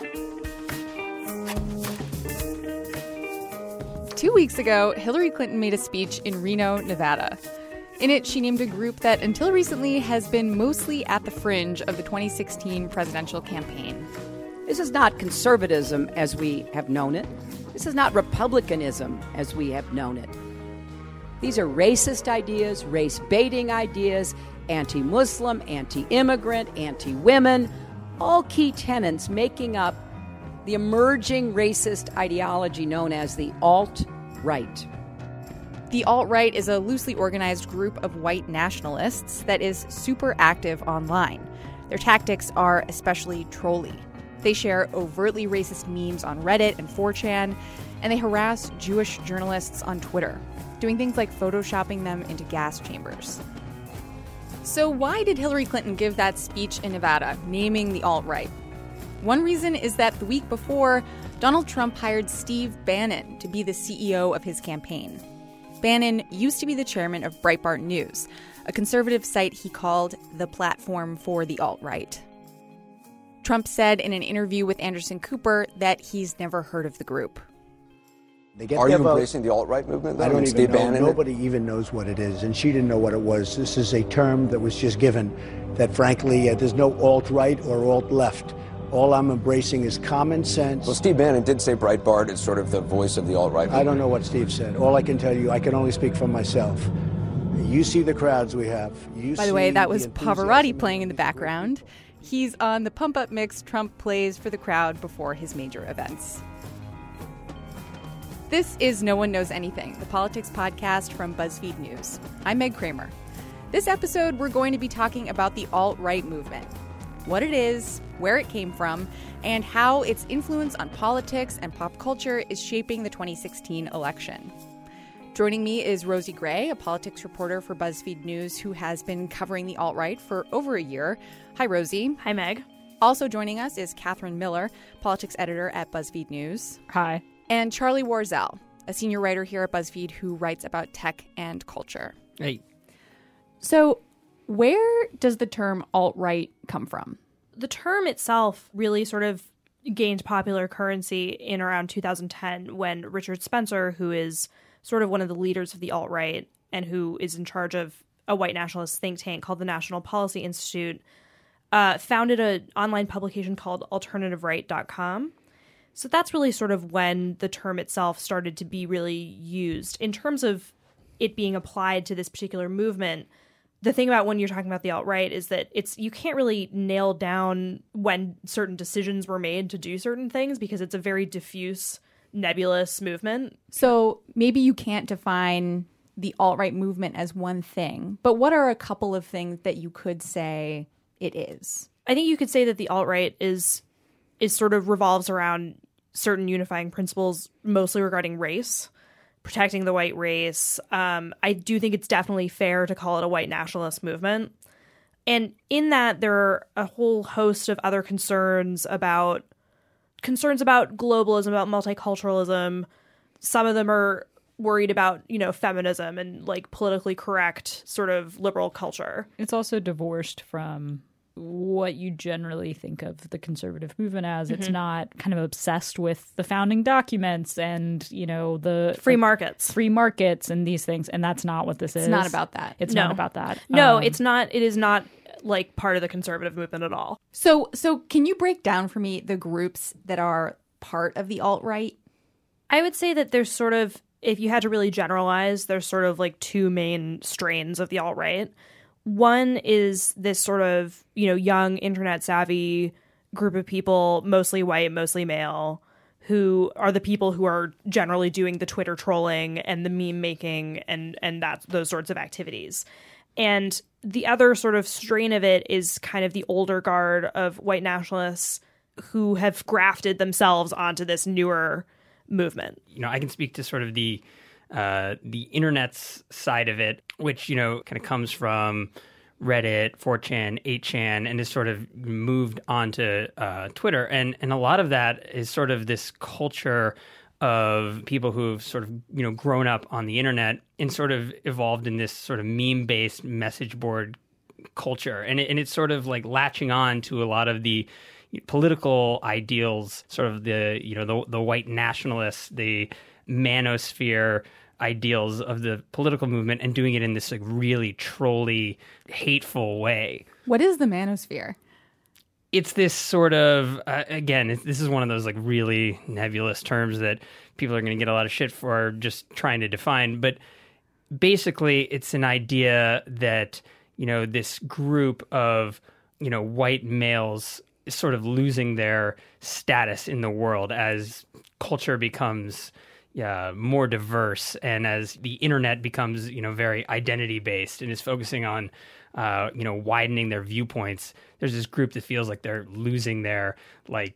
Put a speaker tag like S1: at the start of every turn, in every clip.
S1: Two weeks ago, Hillary Clinton made a speech in Reno, Nevada. In it, she named a group that until recently has been mostly at the fringe of the 2016 presidential campaign.
S2: This is not conservatism as we have known it. This is not republicanism as we have known it. These are racist ideas, race baiting ideas, anti Muslim, anti immigrant, anti women, all key tenets making up the emerging racist ideology known as the alt right.
S1: The alt right is a loosely organized group of white nationalists that is super active online. Their tactics are especially trolly. They share overtly racist memes on Reddit and 4chan, and they harass Jewish journalists on Twitter, doing things like photoshopping them into gas chambers. So, why did Hillary Clinton give that speech in Nevada, naming the alt right? One reason is that the week before, Donald Trump hired Steve Bannon to be the CEO of his campaign. Bannon used to be the chairman of Breitbart News, a conservative site he called the platform for the alt right. Trump said in an interview with Anderson Cooper that he's never heard of the group.
S3: Are you embracing the alt-right movement? Then?
S4: I don't
S3: Steve
S4: even know.
S3: Bannon?
S4: Nobody even knows what it is, and she didn't know what it was. This is a term that was just given. That frankly, uh, there's no alt-right or alt-left. All I'm embracing is common sense.
S3: Well, Steve Bannon did say Breitbart is sort of the voice of the alt-right.
S4: I don't know what Steve said. All I can tell you, I can only speak for myself. You see the crowds we have. You
S1: By the way, that was Pavarotti playing in the background. He's on the pump up mix Trump plays for the crowd before his major events. This is No One Knows Anything, the politics podcast from BuzzFeed News. I'm Meg Kramer. This episode, we're going to be talking about the alt right movement what it is, where it came from, and how its influence on politics and pop culture is shaping the 2016 election. Joining me is Rosie Gray, a politics reporter for BuzzFeed News who has been covering the alt right for over a year. Hi, Rosie.
S5: Hi, Meg.
S1: Also joining us is Katherine Miller, politics editor at BuzzFeed News,
S5: Hi.
S1: And Charlie Warzel, a senior writer here at BuzzFeed who writes about tech and culture.
S6: Hey,
S1: So, where does the term alt right come from?
S5: The term itself really sort of gained popular currency in around 2010 when Richard Spencer, who is sort of one of the leaders of the alt right and who is in charge of a white nationalist think tank called the National Policy Institute, uh, founded an online publication called alternativeright.com. So that's really sort of when the term itself started to be really used. In terms of it being applied to this particular movement, the thing about when you're talking about the alt right is that it's you can't really nail down when certain decisions were made to do certain things because it's a very diffuse, nebulous movement.
S1: So, maybe you can't define the alt right movement as one thing, but what are a couple of things that you could say it is?
S5: I think you could say that the alt right is is sort of revolves around certain unifying principles, mostly regarding race, protecting the white race. Um, I do think it's definitely fair to call it a white nationalist movement, and in that there are a whole host of other concerns about concerns about globalism, about multiculturalism. Some of them are worried about you know feminism and like politically correct sort of liberal culture.
S6: it's also divorced from what you generally think of the conservative movement as. It's not kind of obsessed with the founding documents and, you know, the
S5: Free markets.
S6: free markets and these things. And that's not what this is.
S1: It's not about that.
S6: It's
S5: No.
S6: not about that.
S5: No,
S6: Um,
S5: it's not. It is not like part of the conservative movement at all.
S1: So, so can you break down for me the groups that are part of the alt right?
S5: I would say that there's sort of, if you had to really generalize, there's sort of like two main strains of the alt right. One is this sort of, you know, young internet savvy group of people, mostly white, mostly male, who are the people who are generally doing the Twitter trolling and the meme making and and that those sorts of activities. And the other sort of strain of it is kind of the older guard of white nationalists who have grafted themselves onto this newer movement.
S6: you know, I can speak to sort of the uh, the internet's side of it, which you know kind of comes from Reddit, 4chan, 8chan, and has sort of moved onto uh, Twitter, and and a lot of that is sort of this culture of people who've sort of you know grown up on the internet and sort of evolved in this sort of meme based message board culture. And, it, and it's sort of like latching on to a lot of the political ideals, sort of the you know the the white nationalists, the manosphere ideals of the political movement, and doing it in this like really trolly, hateful way.
S1: What is the manosphere?
S6: It's this sort of uh, again, this is one of those like really nebulous terms that people are going to get a lot of shit for just trying to define, but basically it's an idea that you know this group of you know white males sort of losing their status in the world as culture becomes yeah, more diverse. And as the internet becomes you know very identity based and is focusing on uh, you know widening their viewpoints there's this group that feels like they're losing their like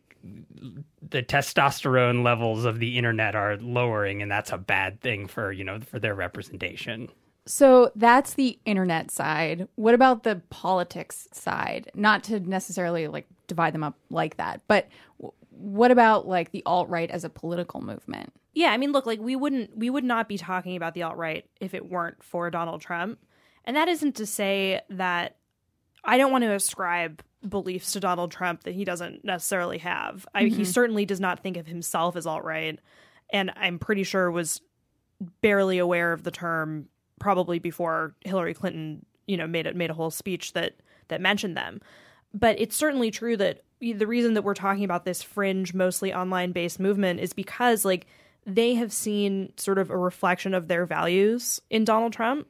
S6: the testosterone levels of the internet are lowering and that's a bad thing for you know for their representation.
S1: So that's the internet side. What about the politics side? Not to necessarily like divide them up like that but what about like the alt-right as a political movement
S5: yeah i mean look like we wouldn't we would not be talking about the alt-right if it weren't for donald trump and that isn't to say that i don't want to ascribe beliefs to Donald Trump that he doesn't necessarily have. I, mm-hmm. He certainly does not think of himself as alt right, and I'm pretty sure was barely aware of the term probably before Hillary Clinton, you know, made it made a whole speech that that mentioned them. But it's certainly true that the reason that we're talking about this fringe, mostly online based movement is because like they have seen sort of a reflection of their values in Donald Trump.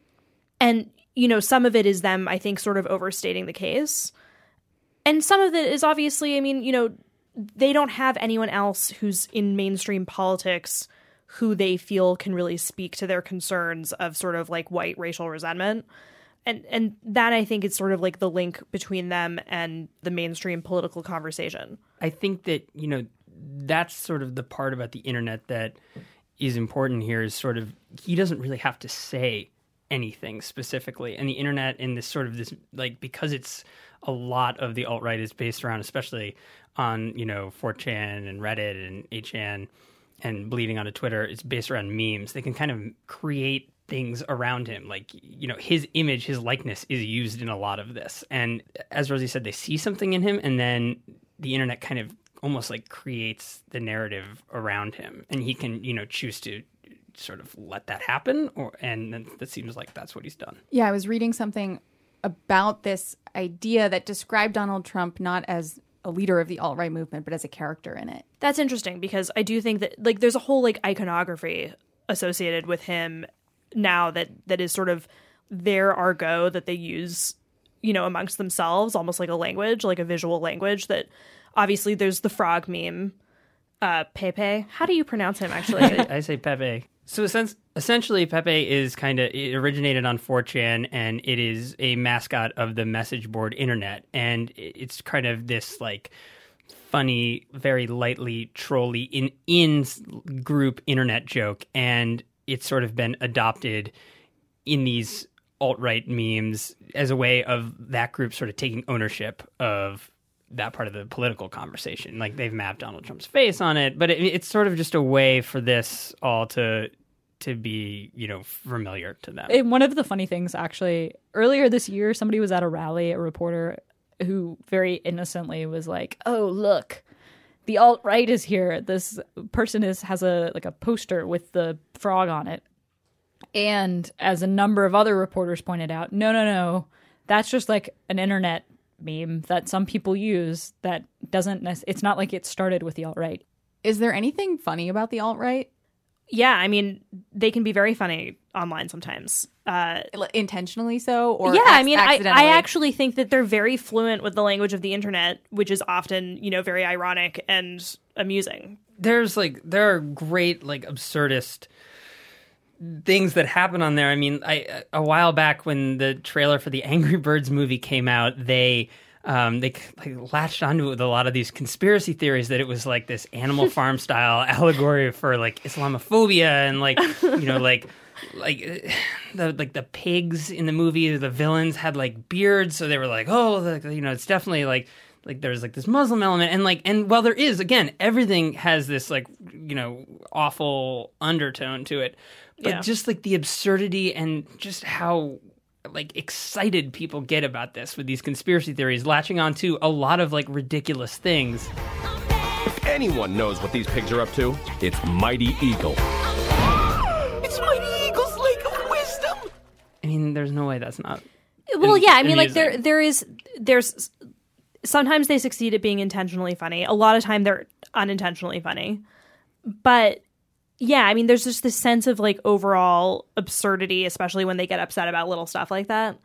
S5: And, you know, some of it is them, I think, sort of overstating the case and some of it is obviously, I mean, you know, they don't have anyone else who's in mainstream politics who they feel can really speak to their concerns of sort of like white racial resentment. And and that I think is sort of like the link between them and the mainstream political conversation.
S6: I think that, you know, that's sort of the part about the internet that is important here is sort of he doesn't really have to say anything specifically. And the internet in this sort of this like because it's a lot of the alt right is based around, especially on you know 4chan and Reddit and 8chan and bleeding onto Twitter. It's based around memes. They can kind of create things around him, like you know his image, his likeness is used in a lot of this. And as Rosie said, they see something in him, and then the internet kind of almost like creates the narrative around him, and he can you know choose to sort of let that happen or and that seems like that's what he's done
S1: yeah i was reading something about this idea that described Donald Trump not as a leader of the alt right movement, but as a character in it.
S5: That's interesting because I do think that like there's a whole like iconography associated with him now that that is sort of their argot that they use, you know, amongst themselves, almost like a language, like a visual language. That obviously there's the frog meme, uh, Pepe. How do you pronounce him actually?
S6: I say Pepe. So essentially Pepe is kind of originated on 4chan and it is a mascot of the message board internet and it's kind of this like funny, very lightly trolly in in group internet joke and it's sort of been adopted in these alt right memes as a way of that group sort of taking ownership of that part of the political conversation. Like they've mapped Donald Trump's face on it, but it, it's sort of just a way for this all to to be, you know, familiar to them.
S7: And one of the funny things actually, earlier this year somebody was at a rally, a reporter who very innocently was like, "Oh, look, the alt right is here. This person is has a like a poster with the frog on it." And as a number of other reporters pointed out, no, no, no, that's just like an internet meme that some people use that doesn't it's not like it started with the alt right.
S1: Is there anything funny about the alt right?
S5: Yeah, I mean, they can be very funny online sometimes. Uh,
S1: intentionally so or
S5: yeah i mean I, I actually think that they're very fluent with the language of the internet which is often you know very ironic and amusing.
S6: There's like there are great like absurdist things that happen on there. I mean i a while back when the trailer for the angry birds movie came out they um, they like latched onto it with a lot of these conspiracy theories that it was like this animal farm style allegory for like Islamophobia and like you know like like the like the pigs in the movie the villains had like beards so they were like oh the, you know it's definitely like like there's like this muslim element and like and while there is again everything has this like you know awful undertone to it but yeah. just like the absurdity and just how like excited people get about this with these conspiracy theories latching onto a lot of like ridiculous things.
S8: If anyone knows what these pigs are up to, it's Mighty Eagle.
S9: it's Mighty Eagle's Lake of Wisdom.
S6: I mean, there's no way that's not.
S5: Well, yeah, I mean, like there there is there's sometimes they succeed at being intentionally funny. A lot of time they're unintentionally funny. But yeah, I mean, there's just this sense of like overall absurdity, especially when they get upset about little stuff like that.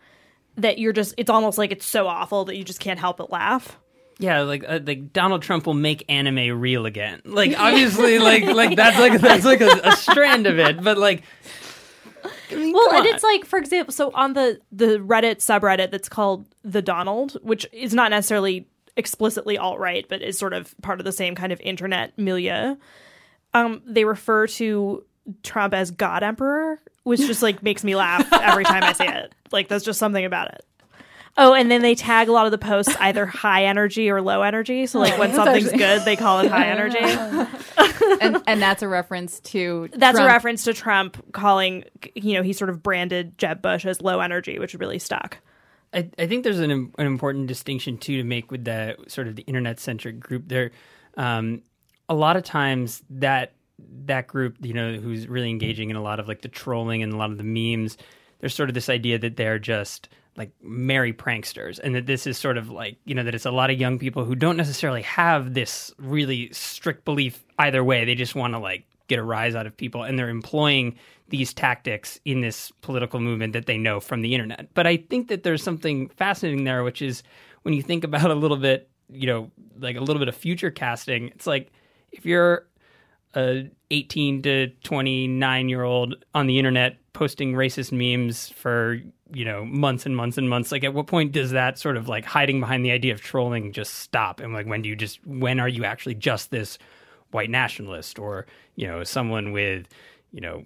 S5: That you're just, it's almost like it's so awful that you just can't help but laugh.
S6: Yeah, like uh, like Donald Trump will make anime real again. Like obviously, like like that's like that's like a, a strand of it, but like.
S5: I mean, well, and it's like, for example, so on the the Reddit subreddit that's called the Donald, which is not necessarily explicitly alt right, but is sort of part of the same kind of internet milieu um, they refer to Trump as God Emperor, which just like makes me laugh every time I say it. Like that's just something about it. Oh, and then they tag a lot of the posts either high energy or low energy. So like when something's good, they call it high energy.
S1: and, and that's a reference to
S5: that's
S1: Trump.
S5: a reference to Trump calling you know he sort of branded Jeb Bush as low energy, which really stuck.
S6: I, I think there's an an important distinction too to make with the sort of the internet centric group. There, um, a lot of times that that group, you know, who's really engaging in a lot of like the trolling and a lot of the memes, there's sort of this idea that they're just like merry pranksters and that this is sort of like, you know, that it's a lot of young people who don't necessarily have this really strict belief either way. They just want to like get a rise out of people and they're employing these tactics in this political movement that they know from the internet. But I think that there's something fascinating there, which is when you think about a little bit, you know, like a little bit of future casting, it's like if you're a 18 to 29 year old on the internet posting racist memes for you know months and months and months like at what point does that sort of like hiding behind the idea of trolling just stop? And like when do you just when are you actually just this white nationalist or you know someone with you know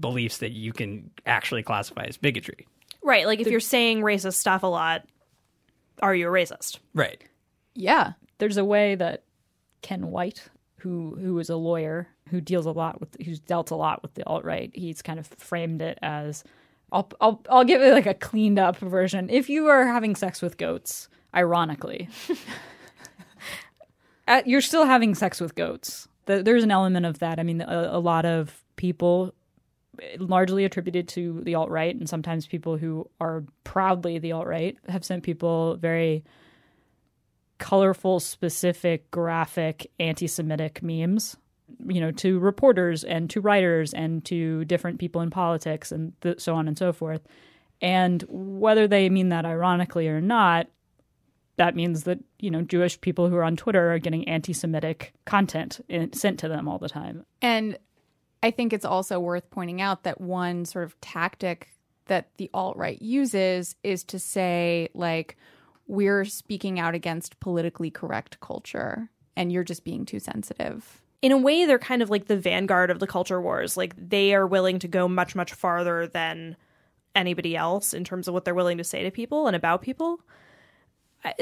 S6: beliefs that you can actually classify as bigotry?
S5: Right like if you're saying racist stuff a lot are you a racist?
S6: Right.
S1: Yeah
S7: there's a way that ken white who who is a lawyer who deals a lot with who's dealt a lot with the alt right. He's kind of framed it as I'll I'll I'll give it like a cleaned up version. If you are having sex with goats, ironically, uh, you're still having sex with goats. there's an element of that. I mean, a, a lot of people largely attributed to the alt right, and sometimes people who are proudly the alt right have sent people very colorful, specific, graphic, anti Semitic memes, you know, to reporters and to writers and to different people in politics and th- so on and so forth. And whether they mean that ironically or not, that means that, you know, Jewish people who are on Twitter are getting anti Semitic content in- sent to them all the time.
S1: And I think it's also worth pointing out that one sort of tactic that the alt right uses is to say, like, we're speaking out against politically correct culture and you're just being too sensitive.
S5: In a way, they're kind of like the vanguard of the culture wars. Like they are willing to go much, much farther than anybody else in terms of what they're willing to say to people and about people.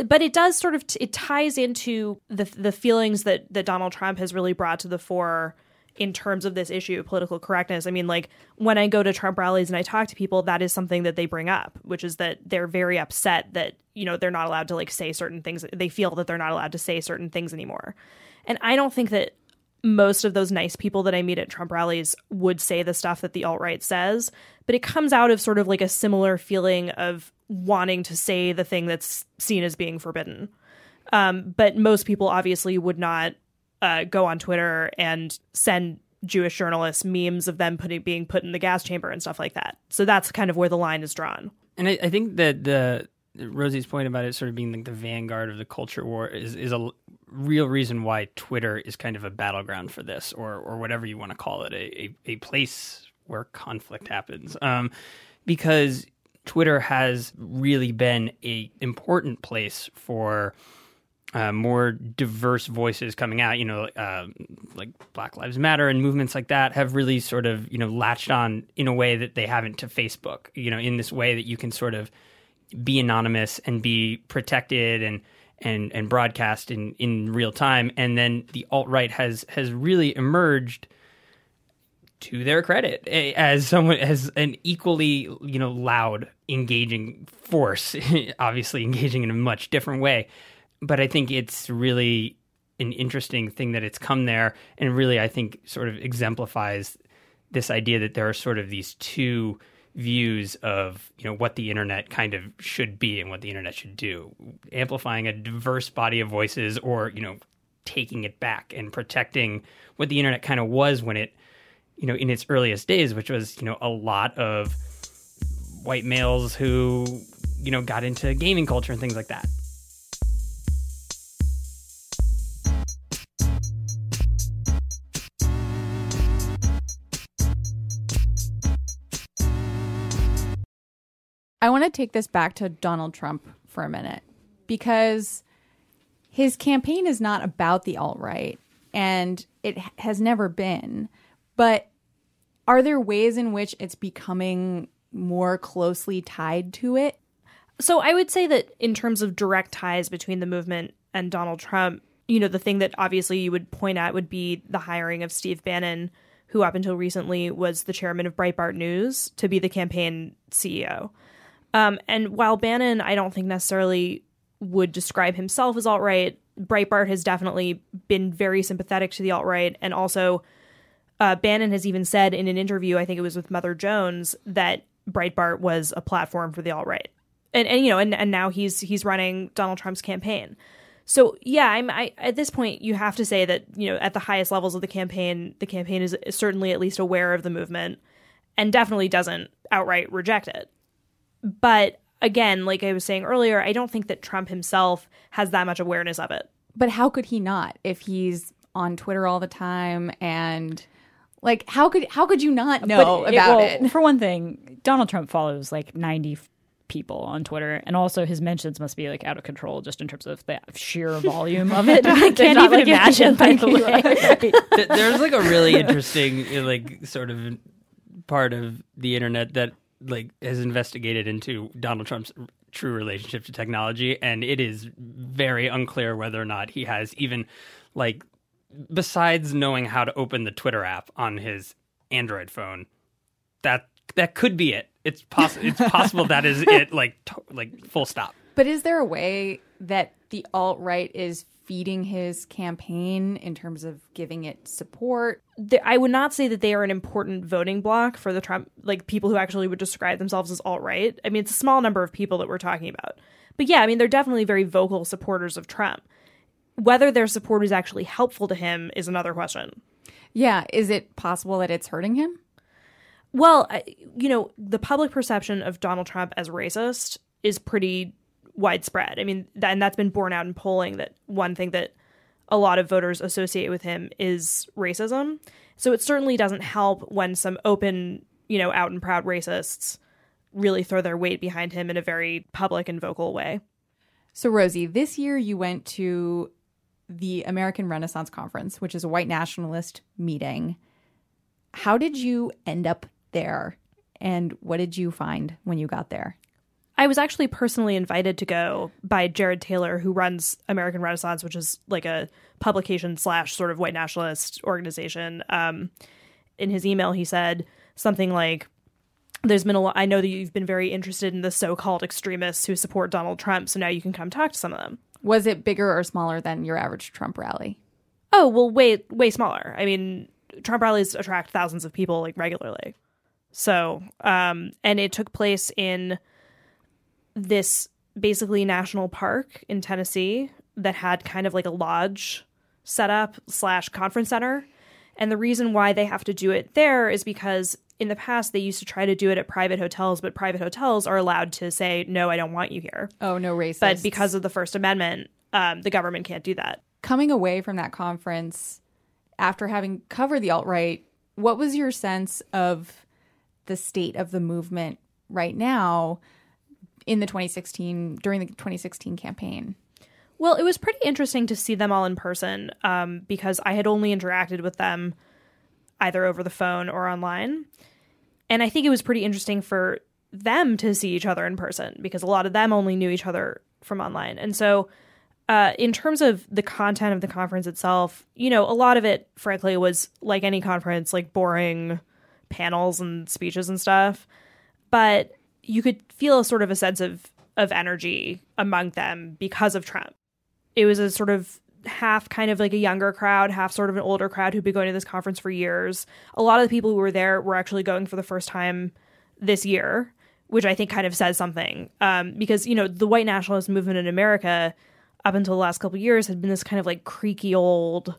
S5: But it does sort of t- it ties into the the feelings that that Donald Trump has really brought to the fore in terms of this issue of political correctness. I mean, like when I go to Trump rallies and I talk to people, that is something that they bring up, which is that they're very upset that, you know, they're not allowed to like say certain things. They feel that they're not allowed to say certain things anymore. And I don't think that most of those nice people that I meet at Trump rallies would say the stuff that the alt right says, but it comes out of sort of like a similar feeling of wanting to say the thing that's seen as being forbidden. Um, but most people obviously would not uh, go on Twitter and send Jewish journalists memes of them putting being put in the gas chamber and stuff like that. So that's kind of where the line is drawn.
S6: And I, I think that the Rosie's point about it sort of being like the vanguard of the culture war is is a real reason why Twitter is kind of a battleground for this, or or whatever you want to call it, a a, a place where conflict happens. Um, because Twitter has really been a important place for uh, more diverse voices coming out, you know, uh, like Black Lives Matter and movements like that have really sort of, you know, latched on in a way that they haven't to Facebook, you know, in this way that you can sort of be anonymous and be protected and and and broadcast in in real time. And then the alt right has has really emerged to their credit as someone as an equally you know loud engaging force obviously engaging in a much different way but i think it's really an interesting thing that it's come there and really i think sort of exemplifies this idea that there are sort of these two views of you know what the internet kind of should be and what the internet should do. Amplifying a diverse body of voices or you know taking it back and protecting what the internet kind of was when it you know in its earliest days which was you know a lot of white males who you know got into gaming culture and things like that
S1: I want to take this back to Donald Trump for a minute because his campaign is not about the alt right and it has never been. But are there ways in which it's becoming more closely tied to it?
S5: So I would say that in terms of direct ties between the movement and Donald Trump, you know, the thing that obviously you would point at would be the hiring of Steve Bannon, who up until recently was the chairman of Breitbart News, to be the campaign CEO. Um, and while Bannon, I don't think necessarily would describe himself as alt right, Breitbart has definitely been very sympathetic to the alt right. And also, uh, Bannon has even said in an interview, I think it was with Mother Jones, that Breitbart was a platform for the alt right. And, and you know, and, and now he's he's running Donald Trump's campaign. So yeah, I'm I, at this point you have to say that you know at the highest levels of the campaign, the campaign is certainly at least aware of the movement, and definitely doesn't outright reject it. But again, like I was saying earlier, I don't think that Trump himself has that much awareness of it.
S1: But how could he not if he's on Twitter all the time and like how could how could you not know
S7: but
S1: about
S7: it,
S1: well,
S7: it? For one thing, Donald Trump follows like 90 people on Twitter, and also his mentions must be like out of control just in terms of the sheer volume of it. I
S5: can't even like imagine. By the way,
S6: there's like a really interesting like sort of part of the internet that like has investigated into Donald Trump's true relationship to technology, and it is very unclear whether or not he has even like besides knowing how to open the Twitter app on his Android phone. That that could be it. It's possible. it's possible that is it. Like like full stop.
S1: But is there a way that the alt right is feeding his campaign in terms of giving it support.
S5: I would not say that they are an important voting block for the Trump, like people who actually would describe themselves as alt right. I mean, it's a small number of people that we're talking about. But yeah, I mean, they're definitely very vocal supporters of Trump. Whether their support is actually helpful to him is another question.
S1: Yeah. Is it possible that it's hurting him?
S5: Well, you know, the public perception of Donald Trump as racist is pretty widespread. I mean, that, and that's been borne out in polling that one thing that a lot of voters associate with him is racism. So it certainly doesn't help when some open, you know, out and proud racists really throw their weight behind him in a very public and vocal way.
S1: So, Rosie, this year you went to the American Renaissance Conference, which is a white nationalist meeting. How did you end up there? And what did you find when you got there?
S5: I was actually personally invited to go by Jared Taylor, who runs American Renaissance, which is like a publication slash sort of white nationalist organization. Um, in his email, he said something like, "There's been a lot. I know that you've been very interested in the so-called extremists who support Donald Trump, so now you can come talk to some of them."
S1: Was it bigger or smaller than your average Trump rally?
S5: Oh well, way way smaller. I mean, Trump rallies attract thousands of people like regularly. So, um, and it took place in this basically national park in Tennessee that had kind of like a lodge setup slash conference center. And the reason why they have to do it there is because in the past they used to try to do it at private hotels, but private hotels are allowed to say, no, I don't want you here.
S1: Oh, no racist.
S5: But because of the First Amendment, um, the government can't do that.
S1: Coming away from that conference after having covered the alt right, what was your sense of the state of the movement right now? In the 2016 during the 2016 campaign?
S5: Well, it was pretty interesting to see them all in person um, because I had only interacted with them either over the phone or online. And I think it was pretty interesting for them to see each other in person because a lot of them only knew each other from online. And so Uh, in terms of the content of the conference itself, you know, a lot of it, frankly, was like any conference, like boring panels and speeches and stuff. But you could feel a sort of a sense of of energy among them because of Trump. It was a sort of half kind of like a younger crowd, half sort of an older crowd who'd been going to this conference for years. A lot of the people who were there were actually going for the first time this year, which I think kind of says something. Um, because, you know, the white nationalist movement in America up until the last couple years had been this kind of like creaky old,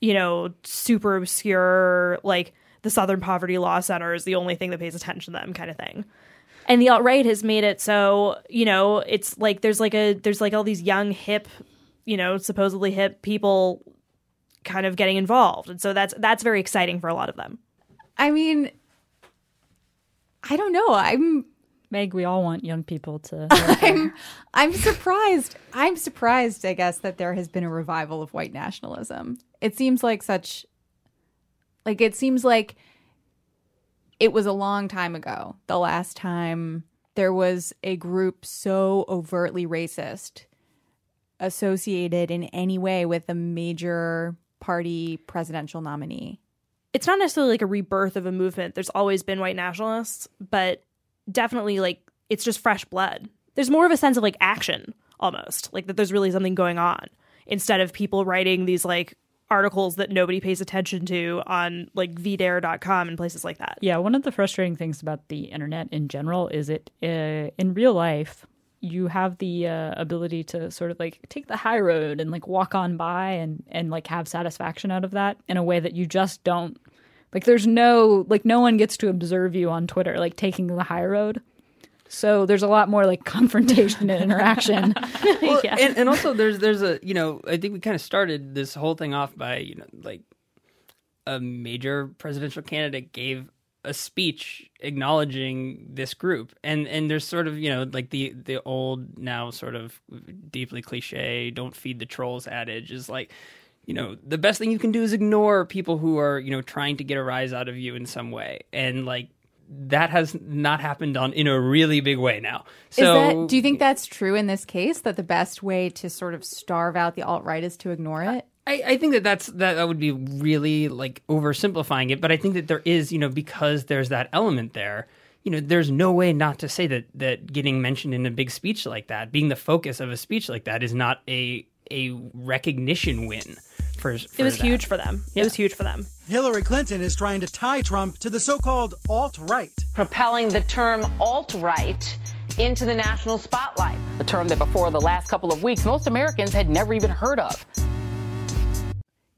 S5: you know, super obscure, like the Southern Poverty Law Center is the only thing that pays attention to them kind of thing and the alt right has made it so you know it's like there's like a there's like all these young hip you know, supposedly hip people kind of getting involved. And so that's that's very exciting for a lot of them.
S1: I mean, I don't know. I'm
S7: Meg, we all want young people to.
S1: I'm, I'm surprised. I'm surprised, I guess, that there has been a revival of white nationalism. It seems like such, like, it seems like it was a long time ago, the last time there was a group so overtly racist associated in any way with a major party presidential nominee.
S5: It's not necessarily like a rebirth of a movement. There's always been white nationalists, but definitely like it's just fresh blood. There's more of a sense of like action almost, like that there's really something going on instead of people writing these like articles that nobody pays attention to on like vdare.com and places like that.
S7: Yeah, one of the frustrating things about the internet in general is it uh, in real life you have the uh, ability to sort of like take the high road and like walk on by and and like have satisfaction out of that in a way that you just don't like there's no like no one gets to observe you on Twitter like taking the high road. So there's a lot more like confrontation and interaction.
S6: well, yeah. and, and also there's there's a you know I think we kind of started this whole thing off by you know like a major presidential candidate gave a speech acknowledging this group and and there's sort of you know like the the old now sort of deeply cliche don't feed the trolls adage is like you know the best thing you can do is ignore people who are you know trying to get a rise out of you in some way and like that has not happened on in a really big way now. So,
S1: that, do you think that's true in this case? That the best way to sort of starve out the alt right is to ignore it?
S6: I, I think that that's that, that would be really like oversimplifying it, but I think that there is, you know, because there's that element there, you know, there's no way not to say that that getting mentioned in a big speech like that, being the focus of a speech like that, is not a a recognition win. For, for
S5: it was
S6: that.
S5: huge for them. Yeah. It was huge for them.
S10: Hillary Clinton is trying to tie Trump to the so-called alt-right,
S11: propelling the term alt-right into the national spotlight. A term that before the last couple of weeks most Americans had never even heard of.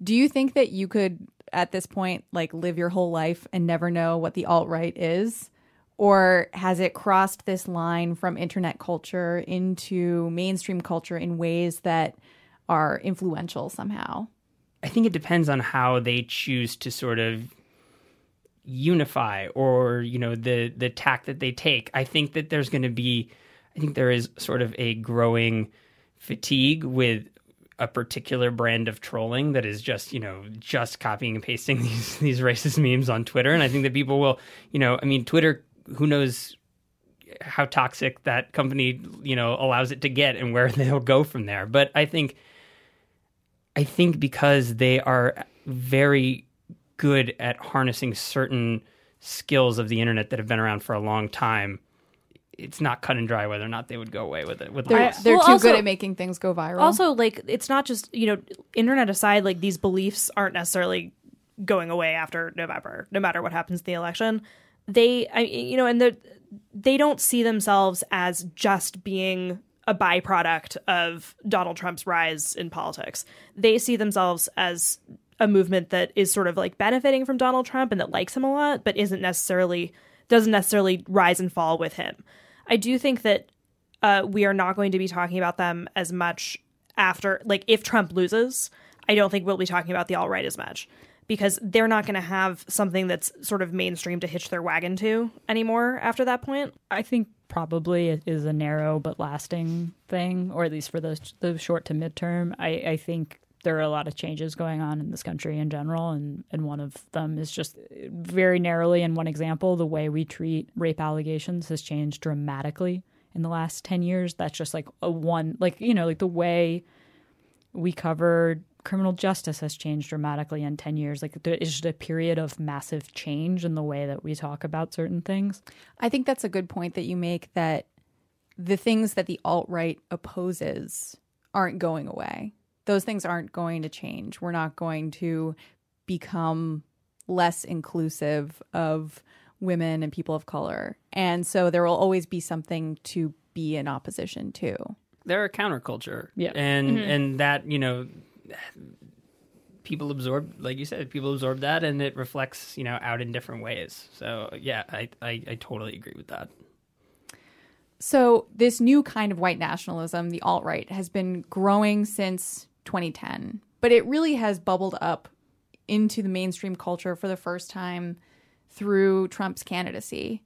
S1: Do you think that you could, at this point, like live your whole life and never know what the alt right is? Or has it crossed this line from internet culture into mainstream culture in ways that are influential somehow?
S6: I think it depends on how they choose to sort of unify or you know the the tack that they take. I think that there's going to be i think there is sort of a growing fatigue with a particular brand of trolling that is just you know just copying and pasting these these racist memes on Twitter, and I think that people will you know I mean Twitter who knows how toxic that company you know allows it to get and where they'll go from there, but I think I think because they are very good at harnessing certain skills of the internet that have been around for a long time it's not cut and dry whether or not they would go away with it. With
S1: they're, they're well, too also, good at making things go viral.
S5: Also, like it's not just you know, internet aside, like these beliefs aren't necessarily going away after November, no matter what happens in the election. They, I, you know, and they they don't see themselves as just being a byproduct of Donald Trump's rise in politics. They see themselves as a movement that is sort of like benefiting from Donald Trump and that likes him a lot, but isn't necessarily doesn't necessarily rise and fall with him. I do think that uh, we are not going to be talking about them as much after, like, if Trump loses, I don't think we'll be talking about the alt right as much because they're not going to have something that's sort of mainstream to hitch their wagon to anymore after that point.
S7: I think probably is a narrow but lasting thing, or at least for the the short to midterm. I, I think there are a lot of changes going on in this country in general, and, and one of them is just uh, very narrowly in one example, the way we treat rape allegations has changed dramatically in the last 10 years. That's just like a one, like, you know, like the way we covered criminal justice has changed dramatically in 10 years. Like there is just a period of massive change in the way that we talk about certain things.
S1: I think that's a good point that you make that the things that the alt right opposes aren't going away. Those things aren't going to change. We're not going to become less inclusive of women and people of color. And so there will always be something to be in opposition to.
S6: They're a counterculture.
S7: Yeah.
S6: And
S1: Mm-hmm.
S6: and that, you know, people absorb like you said, people absorb that and it reflects, you know, out in different ways. So yeah, I I, I totally agree with that.
S1: So, this new kind of white nationalism, the alt right, has been growing since 2010, but it really has bubbled up into the mainstream culture for the first time through Trump's candidacy.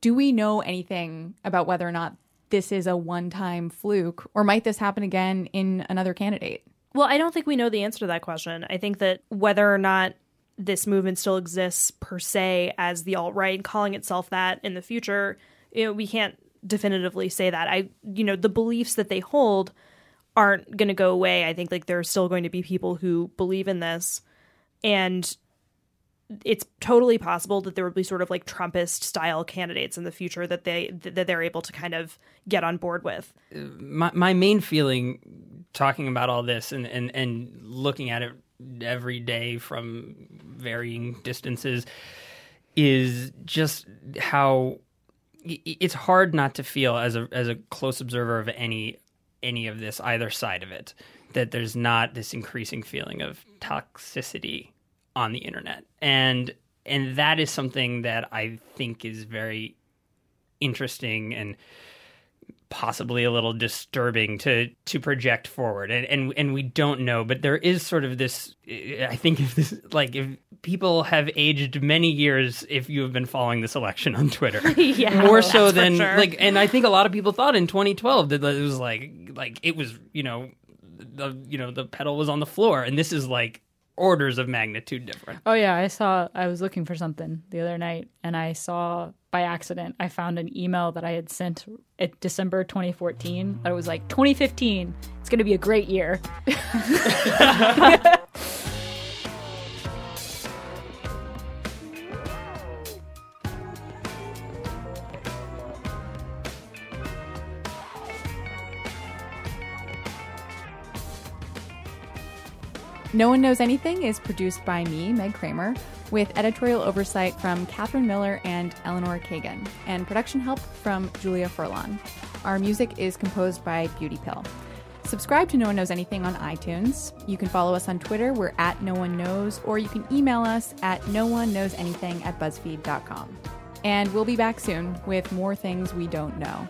S1: Do we know anything about whether or not this is a one time fluke, or might this happen again in another candidate?
S5: Well, I don't think we know the answer to that question. I think that whether or not this movement still exists per se as the alt right, calling itself that in the future, you know, we can't definitively say that. I, you know, the beliefs that they hold aren't going to go away. I think like there are still going to be people who believe in this, and it's totally possible that there will be sort of like Trumpist style candidates in the future that they that they're able to kind of get on board with.
S6: my my main feeling talking about all this and, and, and looking at it every day from varying distances is just how it's hard not to feel as a as a close observer of any any of this either side of it that there's not this increasing feeling of toxicity on the internet. And and that is something that I think is very interesting and possibly a little disturbing to to project forward. And and and we don't know but there is sort of this i think if this like if people have aged many years if you have been following this election on twitter
S5: Yeah,
S6: more so than
S5: sure.
S6: like and i think a lot of people thought in 2012 that it was like like it was you know the you know the pedal was on the floor. And this is like orders of magnitude different.
S7: Oh yeah, I saw I was looking for something the other night and I saw by accident I found an email that I had sent at December 2014 that it was like 2015 it's going to be a great year.
S1: No One Knows Anything is produced by me, Meg Kramer, with editorial oversight from Katherine Miller and Eleanor Kagan, and production help from Julia Furlan. Our music is composed by Beauty Pill. Subscribe to No One Knows Anything on iTunes. You can follow us on Twitter, we're at No One Knows, or you can email us at no one knows anything at buzzfeed.com. And we'll be back soon with more things we don't know.